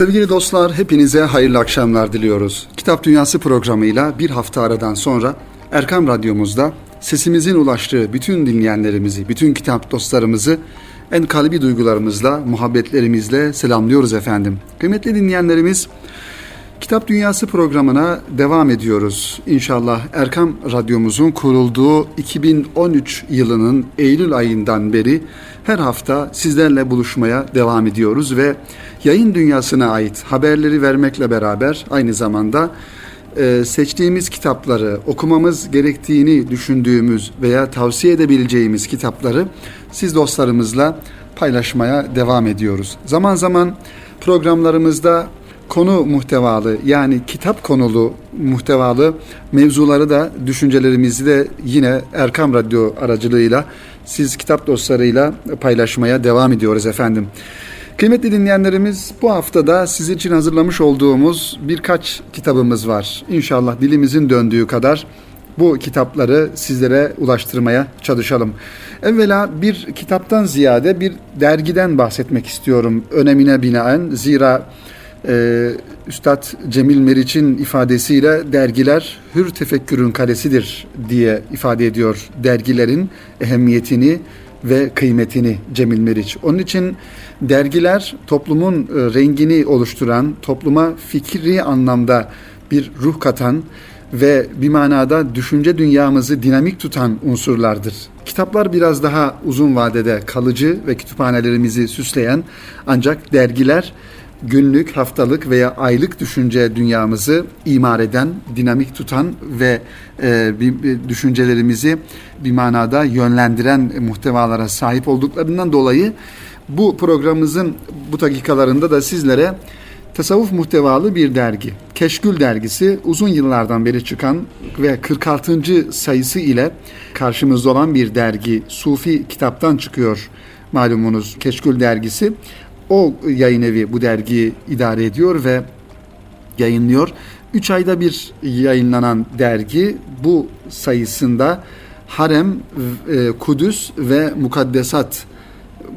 Sevgili dostlar, hepinize hayırlı akşamlar diliyoruz. Kitap Dünyası programıyla bir hafta aradan sonra Erkam Radyomuzda sesimizin ulaştığı bütün dinleyenlerimizi, bütün kitap dostlarımızı en kalbi duygularımızla, muhabbetlerimizle selamlıyoruz efendim. Kıymetli dinleyenlerimiz, Kitap Dünyası programına devam ediyoruz. İnşallah Erkam Radyomuzun kurulduğu 2013 yılının Eylül ayından beri her hafta sizlerle buluşmaya devam ediyoruz ve yayın dünyasına ait haberleri vermekle beraber aynı zamanda e, seçtiğimiz kitapları, okumamız gerektiğini düşündüğümüz veya tavsiye edebileceğimiz kitapları siz dostlarımızla paylaşmaya devam ediyoruz. Zaman zaman programlarımızda konu muhtevalı yani kitap konulu muhtevalı mevzuları da düşüncelerimizi de yine Erkam Radyo aracılığıyla siz kitap dostlarıyla paylaşmaya devam ediyoruz efendim. Kıymetli dinleyenlerimiz bu haftada sizin için hazırlamış olduğumuz birkaç kitabımız var. İnşallah dilimizin döndüğü kadar bu kitapları sizlere ulaştırmaya çalışalım. Evvela bir kitaptan ziyade bir dergiden bahsetmek istiyorum önemine binaen. Zira e, Üstad Cemil Meriç'in ifadesiyle dergiler hür tefekkürün kalesidir diye ifade ediyor dergilerin ehemmiyetini ve kıymetini Cemil Meriç. Onun için dergiler toplumun e, rengini oluşturan, topluma fikri anlamda bir ruh katan ve bir manada düşünce dünyamızı dinamik tutan unsurlardır. Kitaplar biraz daha uzun vadede kalıcı ve kütüphanelerimizi süsleyen ancak dergiler günlük, haftalık veya aylık düşünce dünyamızı imar eden, dinamik tutan ve e, düşüncelerimizi bir manada yönlendiren muhtevalara sahip olduklarından dolayı bu programımızın bu dakikalarında da sizlere tasavvuf muhtevalı bir dergi. Keşkül dergisi uzun yıllardan beri çıkan ve 46. sayısı ile karşımızda olan bir dergi. Sufi kitaptan çıkıyor malumunuz Keşkül dergisi. O yayın evi bu dergiyi idare ediyor ve yayınlıyor. Üç ayda bir yayınlanan dergi bu sayısında Harem, e, Kudüs ve Mukaddesat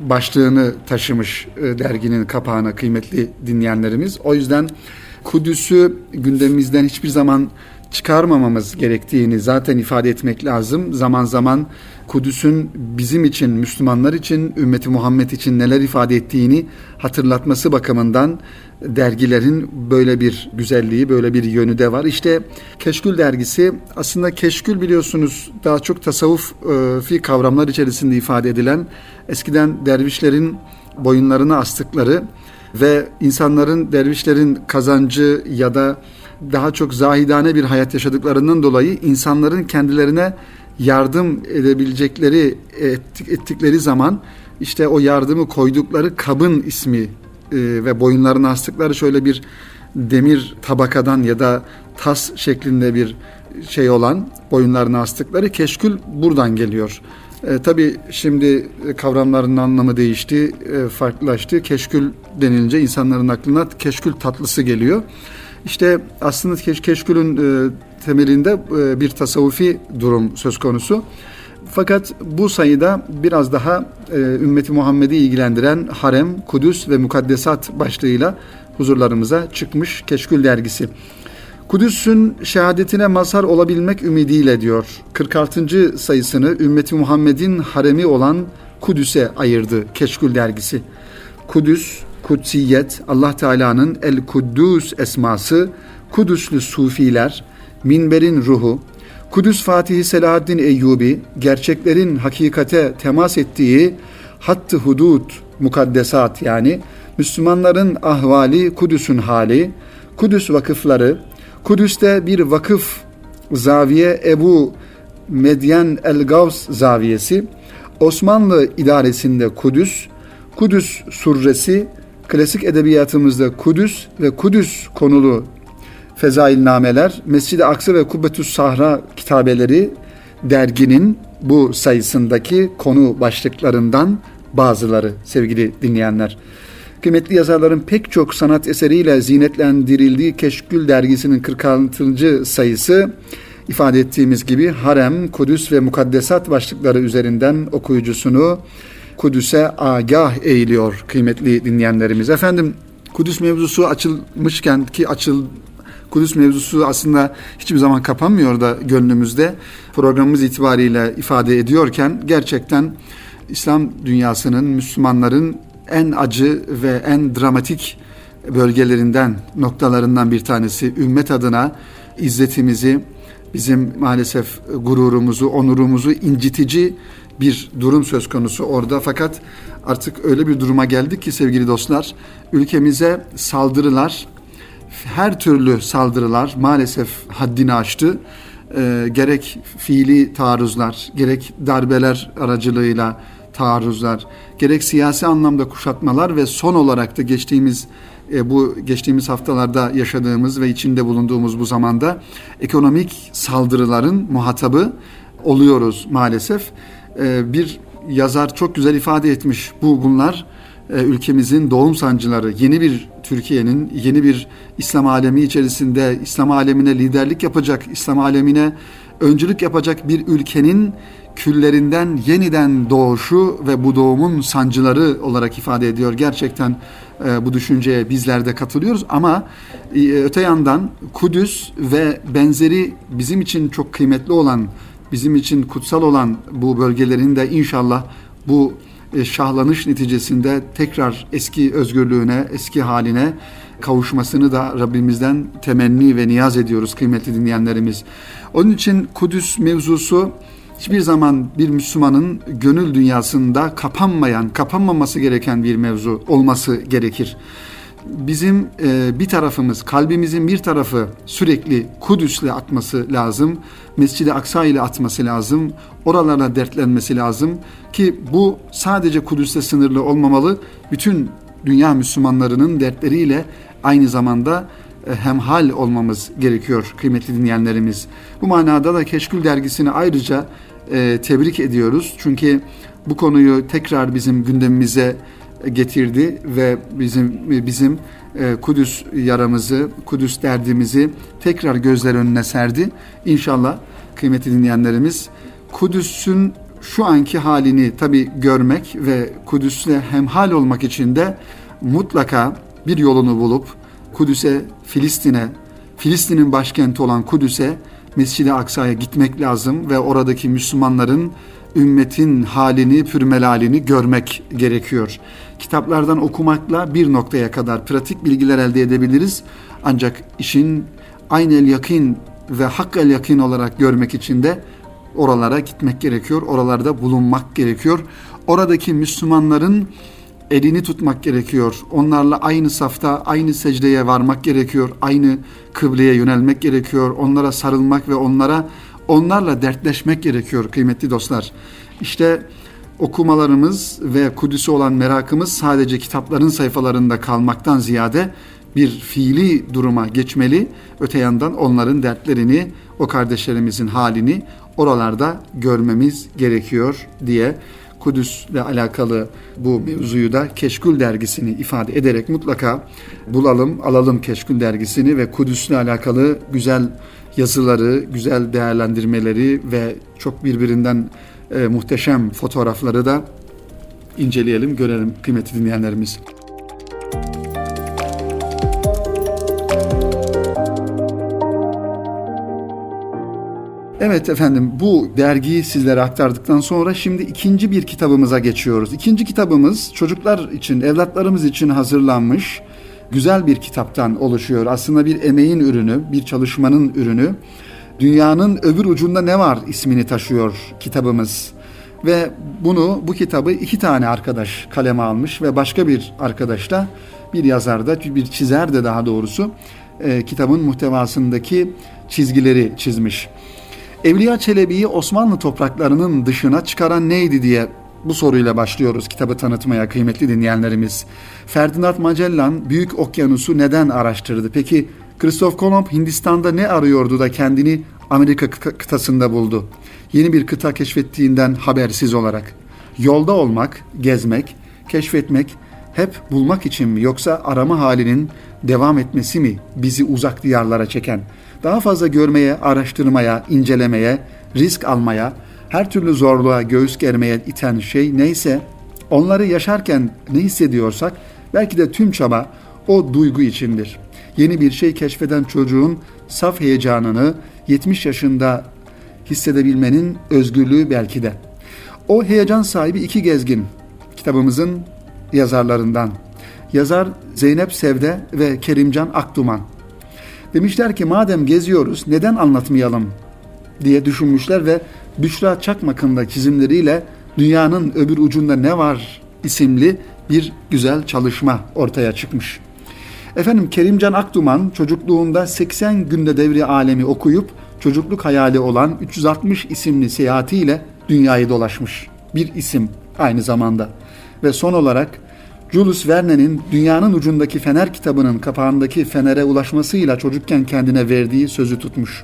başlığını taşımış e, derginin kapağına kıymetli dinleyenlerimiz. O yüzden Kudüs'ü gündemimizden hiçbir zaman çıkarmamamız gerektiğini zaten ifade etmek lazım. Zaman zaman Kudüs'ün bizim için, Müslümanlar için, ümmeti Muhammed için neler ifade ettiğini hatırlatması bakımından dergilerin böyle bir güzelliği, böyle bir yönü de var. İşte Keşkül dergisi aslında Keşkül biliyorsunuz daha çok tasavvuf e, kavramlar içerisinde ifade edilen eskiden dervişlerin boyunlarına astıkları ve insanların dervişlerin kazancı ya da daha çok zahidane bir hayat yaşadıklarından dolayı insanların kendilerine yardım edebilecekleri ettikleri zaman işte o yardımı koydukları kabın ismi e, ve boyunlarına astıkları şöyle bir demir tabakadan ya da tas şeklinde bir şey olan boyunlarına astıkları keşkül buradan geliyor. E, tabii şimdi kavramların anlamı değişti, e, farklılaştı. Keşkül denilince insanların aklına keşkül tatlısı geliyor. İşte aslında keş, keşkülün e, temelinde e, bir tasavvufi durum söz konusu. Fakat bu sayıda biraz daha e, ümmeti Muhammed'i ilgilendiren harem, Kudüs ve mukaddesat başlığıyla huzurlarımıza çıkmış Keşkül dergisi. Kudüs'ün şehadetine mazhar olabilmek ümidiyle diyor. 46. sayısını ümmeti Muhammed'in haremi olan Kudüs'e ayırdı Keşkül dergisi. Kudüs, kutsiyet, Allah Teala'nın El Kuddus esması, Kudüslü sufiler, minberin ruhu, Kudüs Fatihi Selahaddin Eyyubi, gerçeklerin hakikate temas ettiği hattı hudut, mukaddesat yani Müslümanların ahvali, Kudüs'ün hali, Kudüs vakıfları, Kudüs'te bir vakıf zaviye Ebu Medyen El Gavs zaviyesi, Osmanlı idaresinde Kudüs, Kudüs surresi, klasik edebiyatımızda Kudüs ve Kudüs konulu fezailnameler, Mescid-i Aksa ve Kubbetüs Sahra kitabeleri derginin bu sayısındaki konu başlıklarından bazıları sevgili dinleyenler. Kıymetli yazarların pek çok sanat eseriyle zinetlendirildiği Keşkül dergisinin 46. sayısı ifade ettiğimiz gibi harem, Kudüs ve mukaddesat başlıkları üzerinden okuyucusunu Kudüs'e agah eğiliyor kıymetli dinleyenlerimiz. Efendim Kudüs mevzusu açılmışken ki açıl Kudüs mevzusu aslında hiçbir zaman kapanmıyor da gönlümüzde. Programımız itibariyle ifade ediyorken gerçekten İslam dünyasının, Müslümanların en acı ve en dramatik bölgelerinden, noktalarından bir tanesi. Ümmet adına izzetimizi, bizim maalesef gururumuzu, onurumuzu incitici bir durum söz konusu orada. Fakat artık öyle bir duruma geldik ki sevgili dostlar, ülkemize saldırılar, her türlü saldırılar maalesef haddini aştı. E, gerek fiili taarruzlar, gerek darbeler aracılığıyla taarruzlar, gerek siyasi anlamda kuşatmalar ve son olarak da geçtiğimiz e, bu geçtiğimiz haftalarda yaşadığımız ve içinde bulunduğumuz bu zamanda ekonomik saldırıların muhatabı oluyoruz maalesef. E, bir yazar çok güzel ifade etmiş bu bunlar e, ülkemizin doğum sancıları, yeni bir Türkiye'nin, yeni bir İslam alemi içerisinde İslam alemine liderlik yapacak, İslam alemine öncülük yapacak bir ülkenin küllerinden yeniden doğuşu ve bu doğumun sancıları olarak ifade ediyor. Gerçekten e, bu düşünceye bizler de katılıyoruz ama e, öte yandan Kudüs ve benzeri bizim için çok kıymetli olan, bizim için kutsal olan bu bölgelerin de inşallah bu e, şahlanış neticesinde tekrar eski özgürlüğüne, eski haline kavuşmasını da Rabbimizden temenni ve niyaz ediyoruz kıymetli dinleyenlerimiz. Onun için Kudüs mevzusu hiçbir zaman bir Müslümanın gönül dünyasında kapanmayan, kapanmaması gereken bir mevzu olması gerekir. Bizim e, bir tarafımız, kalbimizin bir tarafı sürekli Kudüs'le atması lazım. Mescid-i Aksa ile atması lazım. Oralarla dertlenmesi lazım ki bu sadece Kudüs'te sınırlı olmamalı. Bütün dünya Müslümanlarının dertleriyle aynı zamanda e, hemhal olmamız gerekiyor kıymetli dinleyenlerimiz. Bu manada da Keşkül dergisini ayrıca e, tebrik ediyoruz. Çünkü bu konuyu tekrar bizim gündemimize getirdi ve bizim bizim e, Kudüs yaramızı, Kudüs derdimizi tekrar gözler önüne serdi. İnşallah kıymetli dinleyenlerimiz Kudüs'ün şu anki halini tabi görmek ve Kudüs'le hemhal olmak için de mutlaka bir yolunu bulup Kudüs'e, Filistin'e, Filistin'in başkenti olan Kudüs'e, Mescid-i Aksa'ya gitmek lazım ve oradaki Müslümanların ümmetin halini, pürmelalini görmek gerekiyor. Kitaplardan okumakla bir noktaya kadar pratik bilgiler elde edebiliriz. Ancak işin aynı el yakin ve hak el yakin olarak görmek için de oralara gitmek gerekiyor. Oralarda bulunmak gerekiyor. Oradaki Müslümanların elini tutmak gerekiyor. Onlarla aynı safta, aynı secdeye varmak gerekiyor. Aynı kıbleye yönelmek gerekiyor. Onlara sarılmak ve onlara onlarla dertleşmek gerekiyor kıymetli dostlar. İşte okumalarımız ve Kudüs'e olan merakımız sadece kitapların sayfalarında kalmaktan ziyade bir fiili duruma geçmeli. Öte yandan onların dertlerini, o kardeşlerimizin halini oralarda görmemiz gerekiyor diye Kudüs'le alakalı bu mevzuyu da Keşkül dergisini ifade ederek mutlaka bulalım, alalım Keşkül dergisini ve Kudüs'le alakalı güzel yazıları, güzel değerlendirmeleri ve çok birbirinden e, muhteşem fotoğrafları da inceleyelim, görelim kıymetli dinleyenlerimiz. Evet efendim bu dergiyi sizlere aktardıktan sonra şimdi ikinci bir kitabımıza geçiyoruz. İkinci kitabımız çocuklar için, evlatlarımız için hazırlanmış güzel bir kitaptan oluşuyor. Aslında bir emeğin ürünü, bir çalışmanın ürünü. Dünyanın öbür ucunda ne var ismini taşıyor kitabımız. Ve bunu, bu kitabı iki tane arkadaş kaleme almış ve başka bir arkadaş da bir yazar da, bir çizer de daha doğrusu e, kitabın muhtevasındaki çizgileri çizmiş. Evliya Çelebi'yi Osmanlı topraklarının dışına çıkaran neydi diye bu soruyla başlıyoruz kitabı tanıtmaya kıymetli dinleyenlerimiz. Ferdinand Magellan Büyük Okyanus'u neden araştırdı? Peki Christoph Kolomb Hindistan'da ne arıyordu da kendini Amerika kıtasında buldu? Yeni bir kıta keşfettiğinden habersiz olarak. Yolda olmak, gezmek, keşfetmek hep bulmak için mi yoksa arama halinin devam etmesi mi bizi uzak diyarlara çeken? Daha fazla görmeye, araştırmaya, incelemeye, risk almaya, her türlü zorluğa göğüs germeye iten şey neyse, onları yaşarken ne hissediyorsak belki de tüm çaba o duygu içindir. Yeni bir şey keşfeden çocuğun saf heyecanını 70 yaşında hissedebilmenin özgürlüğü belki de. O heyecan sahibi iki gezgin kitabımızın yazarlarından. Yazar Zeynep Sevde ve Kerimcan Akduman. Demişler ki madem geziyoruz neden anlatmayalım diye düşünmüşler ve Büşra Çakmak'ın da çizimleriyle Dünyanın Öbür Ucunda Ne Var isimli bir güzel çalışma ortaya çıkmış. Efendim Kerimcan Akduman çocukluğunda 80 günde devri alemi okuyup çocukluk hayali olan 360 isimli seyahatiyle dünyayı dolaşmış. Bir isim aynı zamanda. Ve son olarak Jules Verne'nin Dünyanın Ucundaki Fener kitabının kapağındaki fenere ulaşmasıyla çocukken kendine verdiği sözü tutmuş.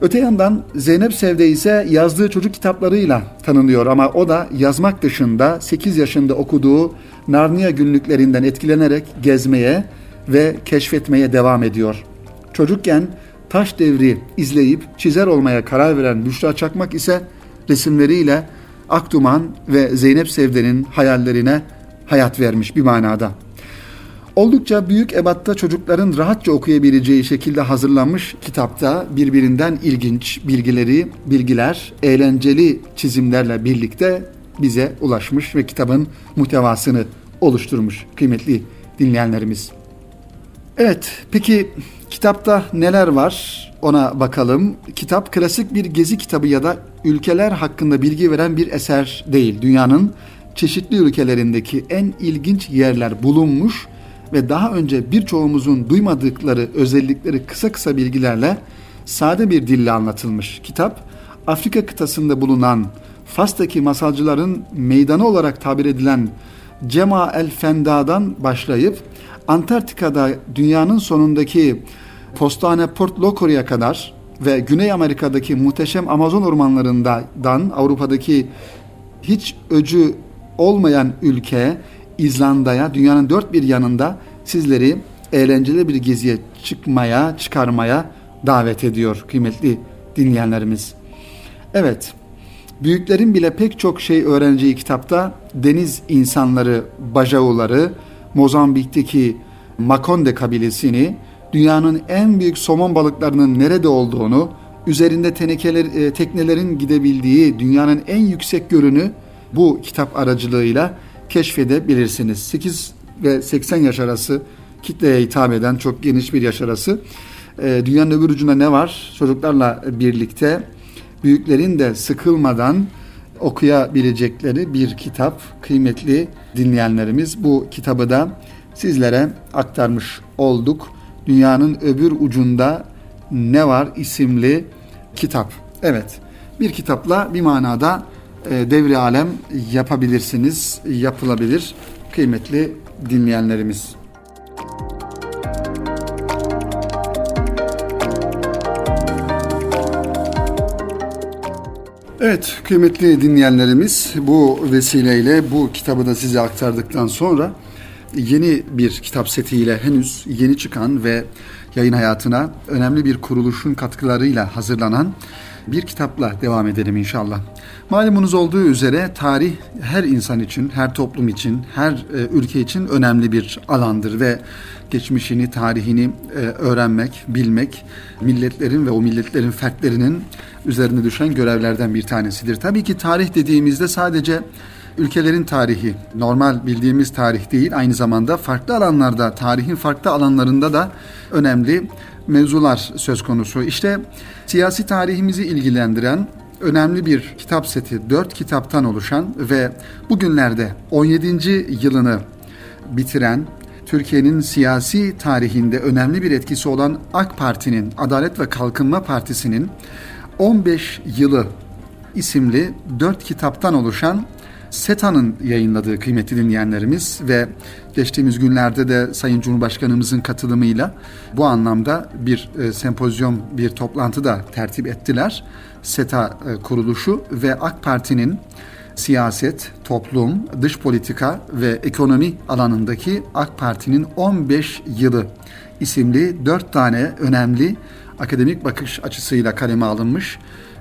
Öte yandan Zeynep Sevde ise yazdığı çocuk kitaplarıyla tanınıyor ama o da yazmak dışında 8 yaşında okuduğu Narnia günlüklerinden etkilenerek gezmeye ve keşfetmeye devam ediyor. Çocukken taş devri izleyip çizer olmaya karar veren Büşra Çakmak ise resimleriyle Akduman ve Zeynep Sevde'nin hayallerine hayat vermiş bir manada. Oldukça büyük ebatta çocukların rahatça okuyabileceği şekilde hazırlanmış kitapta birbirinden ilginç bilgileri, bilgiler, eğlenceli çizimlerle birlikte bize ulaşmış ve kitabın muhtevasını oluşturmuş kıymetli dinleyenlerimiz. Evet, peki kitapta neler var? Ona bakalım. Kitap klasik bir gezi kitabı ya da ülkeler hakkında bilgi veren bir eser değil. Dünyanın çeşitli ülkelerindeki en ilginç yerler bulunmuş ve daha önce birçoğumuzun duymadıkları özellikleri kısa kısa bilgilerle sade bir dille anlatılmış. Kitap Afrika kıtasında bulunan Fas'taki masalcıların meydanı olarak tabir edilen Cema el Fenda'dan başlayıp Antarktika'da dünyanın sonundaki Postane Port Locore'ya kadar ve Güney Amerika'daki muhteşem Amazon ormanlarından Avrupa'daki hiç öcü olmayan ülke İzlanda'ya dünyanın dört bir yanında sizleri eğlenceli bir geziye çıkmaya, çıkarmaya davet ediyor kıymetli dinleyenlerimiz. Evet, büyüklerin bile pek çok şey öğreneceği kitapta deniz insanları, Bajauları, Mozambik'teki Makonde kabilesini, dünyanın en büyük somon balıklarının nerede olduğunu, üzerinde tenekeler, e, teknelerin gidebildiği dünyanın en yüksek gölünü bu kitap aracılığıyla keşfedebilirsiniz. 8 ve 80 yaş arası kitleye hitap eden çok geniş bir yaş arası. E, dünyanın öbür ucunda ne var? Çocuklarla birlikte büyüklerin de sıkılmadan okuyabilecekleri bir kitap. Kıymetli dinleyenlerimiz bu kitabı da sizlere aktarmış olduk. Dünyanın öbür ucunda ne var isimli kitap. Evet bir kitapla bir manada devri alem yapabilirsiniz, yapılabilir kıymetli dinleyenlerimiz. Evet kıymetli dinleyenlerimiz bu vesileyle bu kitabı da size aktardıktan sonra yeni bir kitap setiyle henüz yeni çıkan ve yayın hayatına önemli bir kuruluşun katkılarıyla hazırlanan bir kitapla devam edelim inşallah. Malumunuz olduğu üzere tarih her insan için, her toplum için, her e, ülke için önemli bir alandır ve geçmişini, tarihini e, öğrenmek, bilmek milletlerin ve o milletlerin fertlerinin üzerine düşen görevlerden bir tanesidir. Tabii ki tarih dediğimizde sadece ülkelerin tarihi, normal bildiğimiz tarih değil, aynı zamanda farklı alanlarda, tarihin farklı alanlarında da önemli mevzular söz konusu. İşte siyasi tarihimizi ilgilendiren önemli bir kitap seti, dört kitaptan oluşan ve bugünlerde 17. yılını bitiren Türkiye'nin siyasi tarihinde önemli bir etkisi olan AK Parti'nin, Adalet ve Kalkınma Partisi'nin 15 yılı isimli dört kitaptan oluşan SETA'nın yayınladığı kıymetli dinleyenlerimiz ve geçtiğimiz günlerde de Sayın Cumhurbaşkanımızın katılımıyla bu anlamda bir e, sempozyum, bir toplantı da tertip ettiler. SETA e, kuruluşu ve AK Parti'nin siyaset, toplum, dış politika ve ekonomi alanındaki AK Parti'nin 15 yılı isimli dört tane önemli akademik bakış açısıyla kaleme alınmış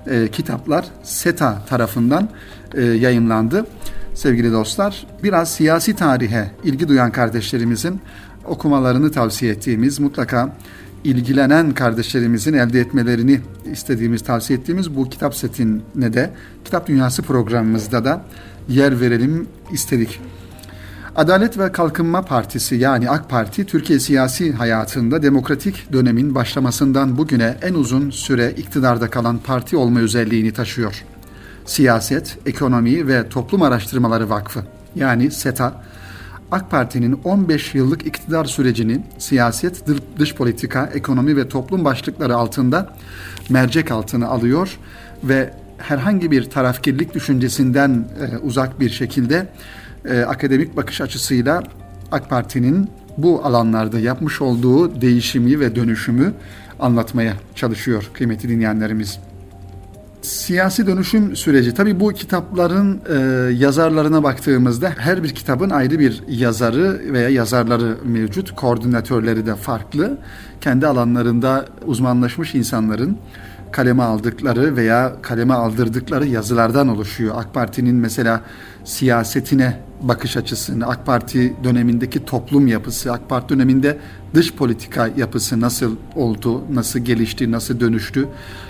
e, kitaplar SETA tarafından e, yayınlandı. Sevgili dostlar, biraz siyasi tarihe ilgi duyan kardeşlerimizin okumalarını tavsiye ettiğimiz, mutlaka ilgilenen kardeşlerimizin elde etmelerini istediğimiz, tavsiye ettiğimiz bu kitap setine de Kitap Dünyası programımızda da yer verelim istedik. Adalet ve Kalkınma Partisi yani AK Parti Türkiye siyasi hayatında demokratik dönemin başlamasından bugüne en uzun süre iktidarda kalan parti olma özelliğini taşıyor. Siyaset, Ekonomi ve Toplum Araştırmaları Vakfı yani SETA AK Parti'nin 15 yıllık iktidar sürecini siyaset, dış politika, ekonomi ve toplum başlıkları altında mercek altına alıyor ve herhangi bir tarafkirlik düşüncesinden e, uzak bir şekilde e, akademik bakış açısıyla AK Parti'nin bu alanlarda yapmış olduğu değişimi ve dönüşümü anlatmaya çalışıyor kıymetli dinleyenlerimiz. Siyasi dönüşüm süreci. Tabii bu kitapların e, yazarlarına baktığımızda her bir kitabın ayrı bir yazarı veya yazarları mevcut. Koordinatörleri de farklı. Kendi alanlarında uzmanlaşmış insanların kaleme aldıkları veya kaleme aldırdıkları yazılardan oluşuyor. AK Parti'nin mesela siyasetine bakış açısını, AK Parti dönemindeki toplum yapısı, AK Parti döneminde dış politika yapısı nasıl oldu, nasıl gelişti, nasıl dönüştü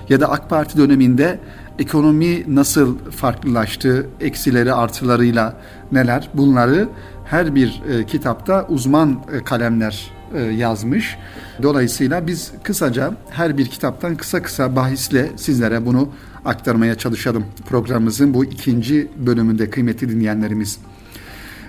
ya da AK Parti döneminde ekonomi nasıl farklılaştı, eksileri artılarıyla neler bunları her bir e, kitapta uzman e, kalemler e, yazmış. Dolayısıyla biz kısaca her bir kitaptan kısa kısa bahisle sizlere bunu aktarmaya çalışalım. Programımızın bu ikinci bölümünde kıymetli dinleyenlerimiz.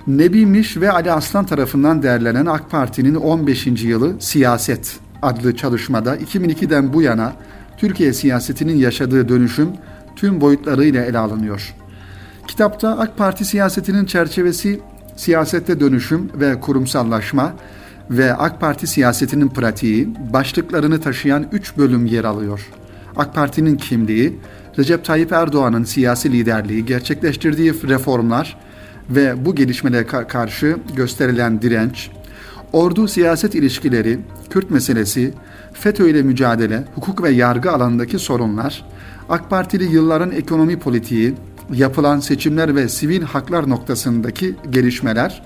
Nebi Miş ve Ali Aslan tarafından değerlenen AK Parti'nin 15. yılı Siyaset adlı çalışmada 2002'den bu yana Türkiye siyasetinin yaşadığı dönüşüm tüm boyutlarıyla ele alınıyor. Kitapta AK Parti siyasetinin çerçevesi siyasette dönüşüm ve kurumsallaşma ve AK Parti siyasetinin pratiği başlıklarını taşıyan üç bölüm yer alıyor. AK Parti'nin kimliği, Recep Tayyip Erdoğan'ın siyasi liderliği, gerçekleştirdiği reformlar ve bu gelişmelere karşı gösterilen direnç, ordu siyaset ilişkileri, Kürt meselesi, FETÖ ile mücadele, hukuk ve yargı alanındaki sorunlar, AK Partili yılların ekonomi politiği, yapılan seçimler ve sivil haklar noktasındaki gelişmeler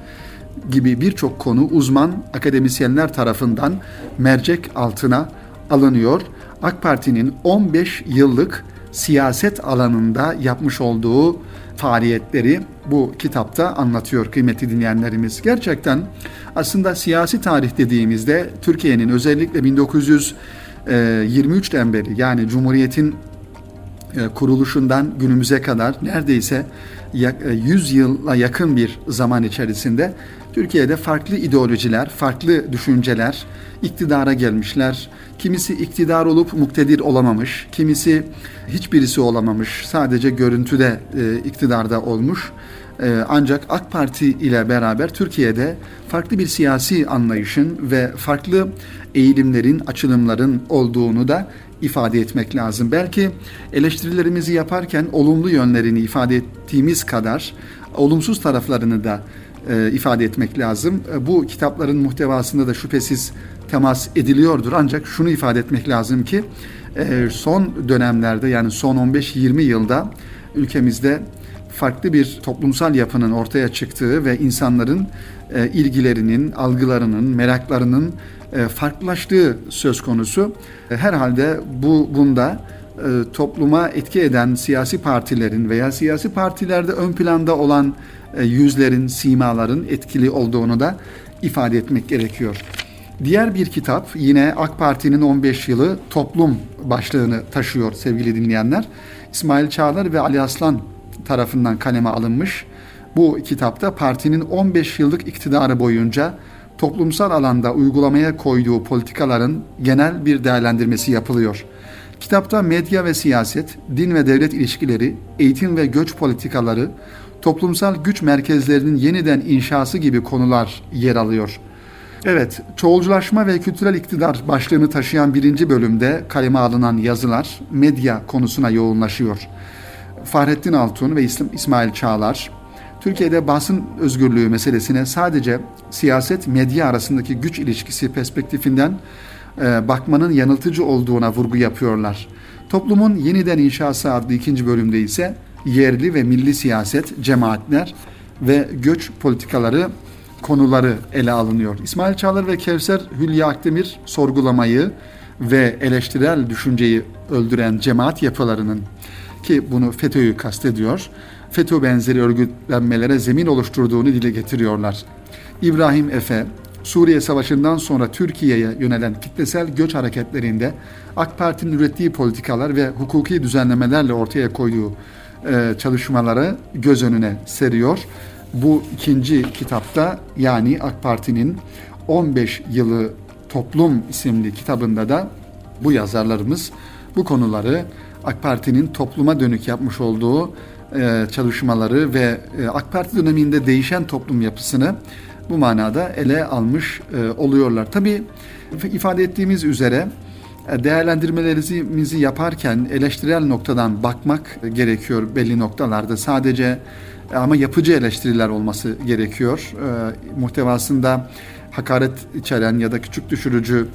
gibi birçok konu uzman akademisyenler tarafından mercek altına alınıyor. AK Parti'nin 15 yıllık siyaset alanında yapmış olduğu faaliyetleri bu kitapta anlatıyor kıymetli dinleyenlerimiz. Gerçekten aslında siyasi tarih dediğimizde Türkiye'nin özellikle 1923'ten beri yani Cumhuriyet'in e, kuruluşundan günümüze kadar neredeyse 100 e, yıla yakın bir zaman içerisinde Türkiye'de farklı ideolojiler, farklı düşünceler iktidara gelmişler. Kimisi iktidar olup muktedir olamamış, kimisi hiçbirisi olamamış, sadece görüntüde e, iktidarda olmuş. E, ancak AK Parti ile beraber Türkiye'de farklı bir siyasi anlayışın ve farklı eğilimlerin, açılımların olduğunu da ifade etmek lazım. Belki eleştirilerimizi yaparken olumlu yönlerini ifade ettiğimiz kadar olumsuz taraflarını da e, ifade etmek lazım. E, bu kitapların muhtevasında da şüphesiz temas ediliyordur. Ancak şunu ifade etmek lazım ki e, son dönemlerde yani son 15-20 yılda ülkemizde farklı bir toplumsal yapının ortaya çıktığı ve insanların e, ilgilerinin, algılarının, meraklarının e, farklılaştığı söz konusu. E, herhalde bu bunda e, topluma etki eden siyasi partilerin veya siyasi partilerde ön planda olan yüzlerin, simaların etkili olduğunu da ifade etmek gerekiyor. Diğer bir kitap yine AK Parti'nin 15 yılı toplum başlığını taşıyor sevgili dinleyenler. İsmail Çağlar ve Ali Aslan tarafından kaleme alınmış. Bu kitapta partinin 15 yıllık iktidarı boyunca toplumsal alanda uygulamaya koyduğu politikaların genel bir değerlendirmesi yapılıyor. Kitapta medya ve siyaset, din ve devlet ilişkileri, eğitim ve göç politikaları, toplumsal güç merkezlerinin yeniden inşası gibi konular yer alıyor. Evet, çoğulculaşma ve kültürel iktidar başlığını taşıyan birinci bölümde kaleme alınan yazılar medya konusuna yoğunlaşıyor. Fahrettin Altun ve İsmail Çağlar, Türkiye'de basın özgürlüğü meselesine sadece siyaset medya arasındaki güç ilişkisi perspektifinden e, bakmanın yanıltıcı olduğuna vurgu yapıyorlar. Toplumun yeniden inşası adlı ikinci bölümde ise yerli ve milli siyaset, cemaatler ve göç politikaları konuları ele alınıyor. İsmail Çağlar ve Kevser Hülya Akdemir sorgulamayı ve eleştirel düşünceyi öldüren cemaat yapılarının ki bunu FETÖ'yü kastediyor. FETÖ benzeri örgütlenmelere zemin oluşturduğunu dile getiriyorlar. İbrahim Efe, Suriye Savaşı'ndan sonra Türkiye'ye yönelen kitlesel göç hareketlerinde AK Parti'nin ürettiği politikalar ve hukuki düzenlemelerle ortaya koyduğu e, çalışmaları göz önüne seriyor. Bu ikinci kitapta yani AK Parti'nin 15 yılı Toplum isimli kitabında da bu yazarlarımız bu konuları AK Parti'nin topluma dönük yapmış olduğu e, çalışmaları ve e, AK Parti döneminde değişen toplum yapısını bu manada ele almış e, oluyorlar. Tabii ifade ettiğimiz üzere değerlendirmelerimizi yaparken eleştirel noktadan bakmak gerekiyor belli noktalarda. Sadece e, ama yapıcı eleştiriler olması gerekiyor. E, muhtevasında hakaret içeren ya da küçük düşürücü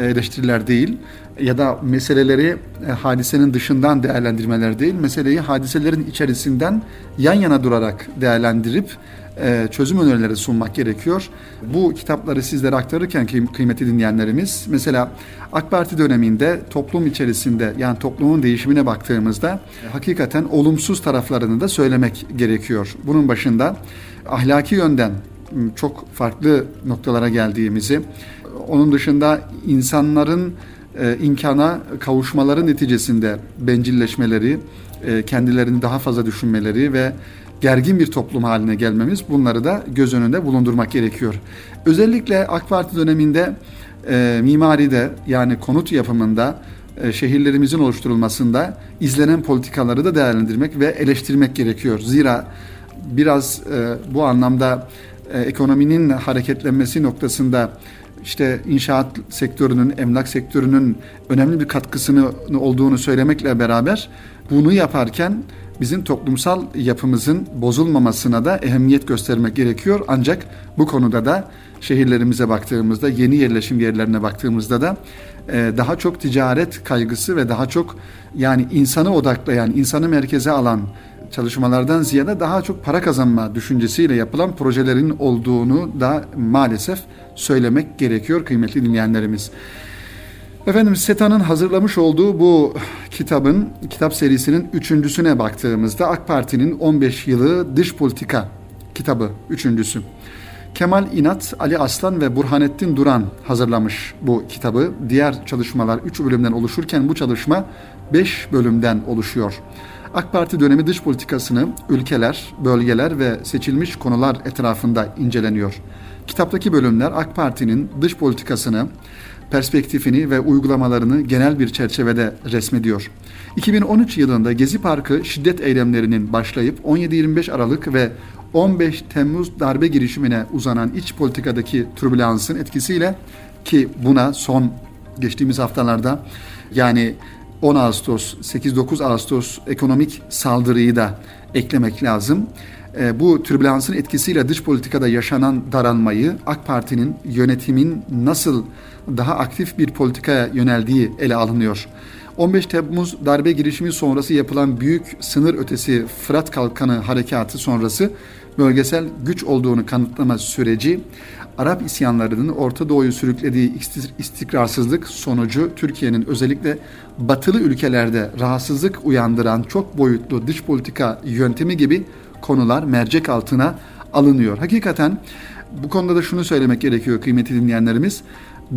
eleştiriler değil ya da meseleleri e, hadisenin dışından değerlendirmeler değil, meseleyi hadiselerin içerisinden yan yana durarak değerlendirip e, çözüm önerileri sunmak gerekiyor. Bu kitapları sizlere aktarırken kıymetli dinleyenlerimiz mesela AK Parti döneminde toplum içerisinde yani toplumun değişimine baktığımızda hakikaten olumsuz taraflarını da söylemek gerekiyor. Bunun başında ahlaki yönden çok farklı noktalara geldiğimizi, onun dışında insanların e, imkana kavuşmaları neticesinde bencilleşmeleri, e, kendilerini daha fazla düşünmeleri ve gergin bir toplum haline gelmemiz bunları da göz önünde bulundurmak gerekiyor. Özellikle AK Parti döneminde e, mimaride yani konut yapımında e, şehirlerimizin oluşturulmasında izlenen politikaları da değerlendirmek ve eleştirmek gerekiyor. Zira biraz e, bu anlamda e, ekonominin hareketlenmesi noktasında işte inşaat sektörünün, emlak sektörünün önemli bir katkısını olduğunu söylemekle beraber bunu yaparken bizim toplumsal yapımızın bozulmamasına da ehemmiyet göstermek gerekiyor. Ancak bu konuda da şehirlerimize baktığımızda, yeni yerleşim yerlerine baktığımızda da e, daha çok ticaret kaygısı ve daha çok yani insanı odaklayan, insanı merkeze alan çalışmalardan ziyade daha çok para kazanma düşüncesiyle yapılan projelerin olduğunu da maalesef söylemek gerekiyor kıymetli dinleyenlerimiz. Efendim SETA'nın hazırlamış olduğu bu kitabın, kitap serisinin üçüncüsüne baktığımızda AK Parti'nin 15 yılı dış politika kitabı üçüncüsü. Kemal İnat, Ali Aslan ve Burhanettin Duran hazırlamış bu kitabı. Diğer çalışmalar 3 bölümden oluşurken bu çalışma 5 bölümden oluşuyor. AK Parti dönemi dış politikasını ülkeler, bölgeler ve seçilmiş konular etrafında inceleniyor. Kitaptaki bölümler AK Parti'nin dış politikasını, perspektifini ve uygulamalarını genel bir çerçevede resmediyor. 2013 yılında Gezi Parkı şiddet eylemlerinin başlayıp 17-25 Aralık ve 15 Temmuz darbe girişimine uzanan iç politikadaki türbülansın etkisiyle ki buna son geçtiğimiz haftalarda yani 10 Ağustos, 8-9 Ağustos ekonomik saldırıyı da eklemek lazım. E, bu türbülansın etkisiyle dış politikada yaşanan daralmayı AK Parti'nin yönetimin nasıl daha aktif bir politikaya yöneldiği ele alınıyor. 15 Temmuz darbe girişimi sonrası yapılan büyük sınır ötesi Fırat Kalkanı harekatı sonrası bölgesel güç olduğunu kanıtlama süreci Arap isyanlarının Orta Doğu'yu sürüklediği istikrarsızlık sonucu Türkiye'nin özellikle batılı ülkelerde rahatsızlık uyandıran çok boyutlu dış politika yöntemi gibi konular mercek altına alınıyor. Hakikaten bu konuda da şunu söylemek gerekiyor kıymetli dinleyenlerimiz.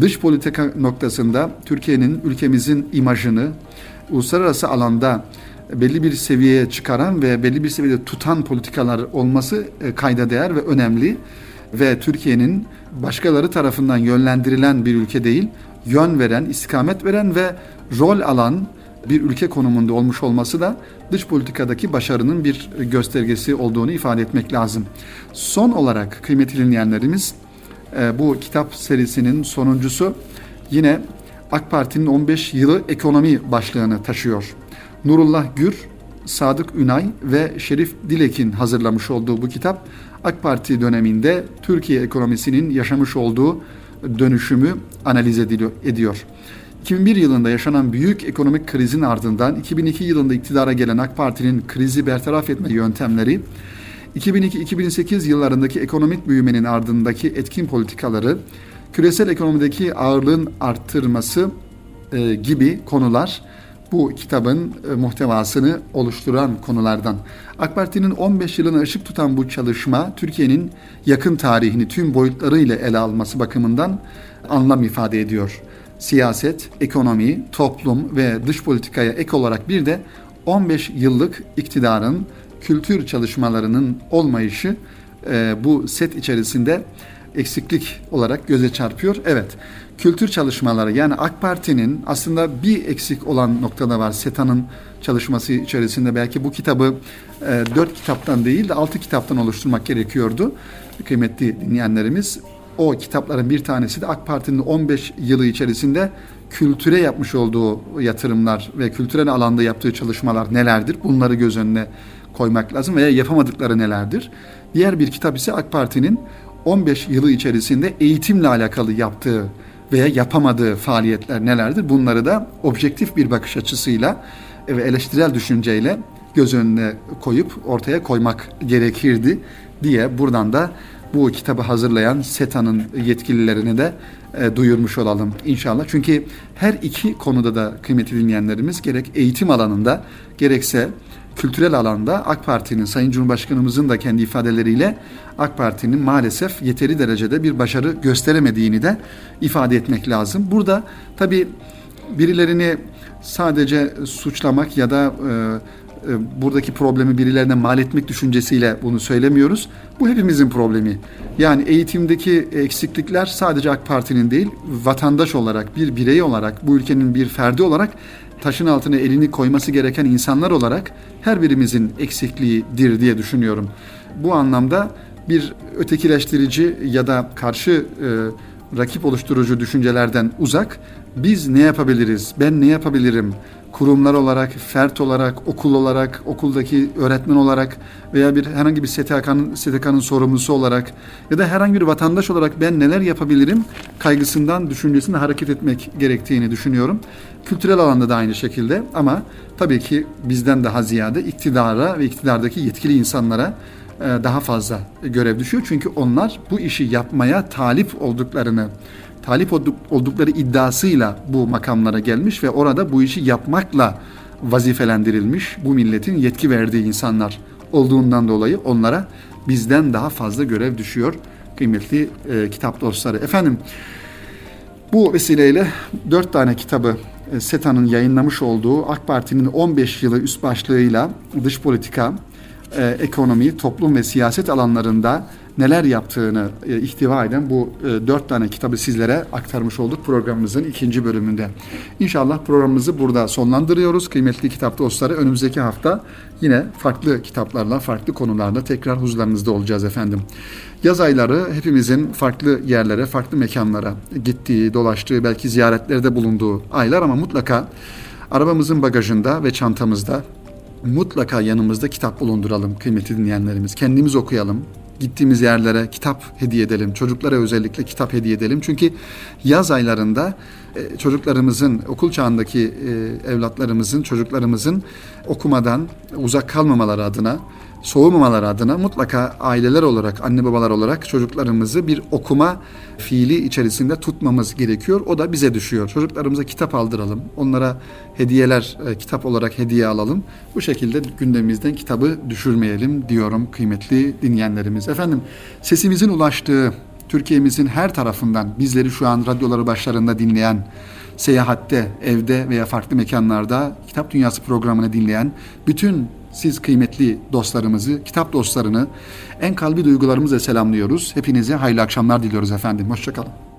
Dış politika noktasında Türkiye'nin ülkemizin imajını uluslararası alanda belli bir seviyeye çıkaran ve belli bir seviyede tutan politikalar olması e, kayda değer ve önemli ve Türkiye'nin başkaları tarafından yönlendirilen bir ülke değil, yön veren, istikamet veren ve rol alan bir ülke konumunda olmuş olması da dış politikadaki başarının bir göstergesi olduğunu ifade etmek lazım. Son olarak kıymetli dinleyenlerimiz bu kitap serisinin sonuncusu yine AK Parti'nin 15 yılı ekonomi başlığını taşıyor. Nurullah Gür, Sadık Ünay ve Şerif Dilek'in hazırlamış olduğu bu kitap AK Parti döneminde Türkiye ekonomisinin yaşamış olduğu dönüşümü analiz ediyor. 2001 yılında yaşanan büyük ekonomik krizin ardından 2002 yılında iktidara gelen AK Parti'nin krizi bertaraf etme yöntemleri 2002-2008 yıllarındaki ekonomik büyümenin ardındaki etkin politikaları, küresel ekonomideki ağırlığın arttırması e, gibi konular bu kitabın e, muhtevasını oluşturan konulardan. AK Parti'nin 15 yılını ışık tutan bu çalışma Türkiye'nin yakın tarihini tüm boyutlarıyla ele alması bakımından anlam ifade ediyor. Siyaset, ekonomi, toplum ve dış politikaya ek olarak bir de 15 yıllık iktidarın kültür çalışmalarının olmayışı e, bu set içerisinde eksiklik olarak göze çarpıyor. Evet, kültür çalışmaları yani AK Parti'nin aslında bir eksik olan noktada var. SETA'nın çalışması içerisinde belki bu kitabı e, 4 kitaptan değil de 6 kitaptan oluşturmak gerekiyordu. Kıymetli dinleyenlerimiz o kitapların bir tanesi de AK Parti'nin 15 yılı içerisinde kültüre yapmış olduğu yatırımlar ve kültürel alanda yaptığı çalışmalar nelerdir? Bunları göz önüne koymak lazım veya yapamadıkları nelerdir? Diğer bir kitap ise AK Parti'nin 15 yılı içerisinde eğitimle alakalı yaptığı veya yapamadığı faaliyetler nelerdir? Bunları da objektif bir bakış açısıyla ve eleştirel düşünceyle göz önüne koyup ortaya koymak gerekirdi diye buradan da bu kitabı hazırlayan SETA'nın yetkililerini de e, duyurmuş olalım inşallah. Çünkü her iki konuda da kıymetli dinleyenlerimiz gerek eğitim alanında gerekse kültürel alanda AK Parti'nin, Sayın Cumhurbaşkanımızın da kendi ifadeleriyle AK Parti'nin maalesef yeteri derecede bir başarı gösteremediğini de ifade etmek lazım. Burada tabii birilerini sadece suçlamak ya da e, e, buradaki problemi birilerine mal etmek düşüncesiyle bunu söylemiyoruz. Bu hepimizin problemi. Yani eğitimdeki eksiklikler sadece AK Parti'nin değil, vatandaş olarak, bir birey olarak, bu ülkenin bir ferdi olarak taşın altına elini koyması gereken insanlar olarak her birimizin eksikliğidir diye düşünüyorum. Bu anlamda bir ötekileştirici ya da karşı e, rakip oluşturucu düşüncelerden uzak biz ne yapabiliriz, ben ne yapabilirim, kurumlar olarak, fert olarak, okul olarak, okuldaki öğretmen olarak veya bir herhangi bir STK'nın STK'nın sorumlusu olarak ya da herhangi bir vatandaş olarak ben neler yapabilirim kaygısından, düşüncesinde hareket etmek gerektiğini düşünüyorum. Kültürel alanda da aynı şekilde ama tabii ki bizden daha ziyade iktidara ve iktidardaki yetkili insanlara e, daha fazla görev düşüyor. Çünkü onlar bu işi yapmaya talip olduklarını talip oldukları iddiasıyla bu makamlara gelmiş ve orada bu işi yapmakla vazifelendirilmiş bu milletin yetki verdiği insanlar olduğundan dolayı onlara bizden daha fazla görev düşüyor kıymetli e, kitap dostları. Efendim bu vesileyle dört tane kitabı e, SETA'nın yayınlamış olduğu AK Parti'nin 15 yılı üst başlığıyla dış politika, e, ekonomi, toplum ve siyaset alanlarında neler yaptığını e, ihtiva eden bu e, dört tane kitabı sizlere aktarmış olduk programımızın ikinci bölümünde. İnşallah programımızı burada sonlandırıyoruz. Kıymetli kitap dostları önümüzdeki hafta yine farklı kitaplarla, farklı konularla tekrar huzurlarınızda olacağız efendim. Yaz ayları hepimizin farklı yerlere, farklı mekanlara gittiği, dolaştığı, belki ziyaretlerde bulunduğu aylar ama mutlaka arabamızın bagajında ve çantamızda mutlaka yanımızda kitap bulunduralım kıymetli dinleyenlerimiz. Kendimiz okuyalım, gittiğimiz yerlere kitap hediye edelim. Çocuklara özellikle kitap hediye edelim. Çünkü yaz aylarında e, çocuklarımızın, okul çağındaki e, evlatlarımızın, çocuklarımızın okumadan uzak kalmamaları adına soğumamaları adına mutlaka aileler olarak, anne babalar olarak çocuklarımızı bir okuma fiili içerisinde tutmamız gerekiyor. O da bize düşüyor. Çocuklarımıza kitap aldıralım. Onlara hediyeler, e, kitap olarak hediye alalım. Bu şekilde gündemimizden kitabı düşürmeyelim diyorum kıymetli dinleyenlerimiz. Efendim sesimizin ulaştığı Türkiye'mizin her tarafından bizleri şu an radyoları başlarında dinleyen, seyahatte, evde veya farklı mekanlarda Kitap Dünyası programını dinleyen bütün siz kıymetli dostlarımızı, kitap dostlarını en kalbi duygularımızla selamlıyoruz. Hepinize hayırlı akşamlar diliyoruz efendim. Hoşçakalın.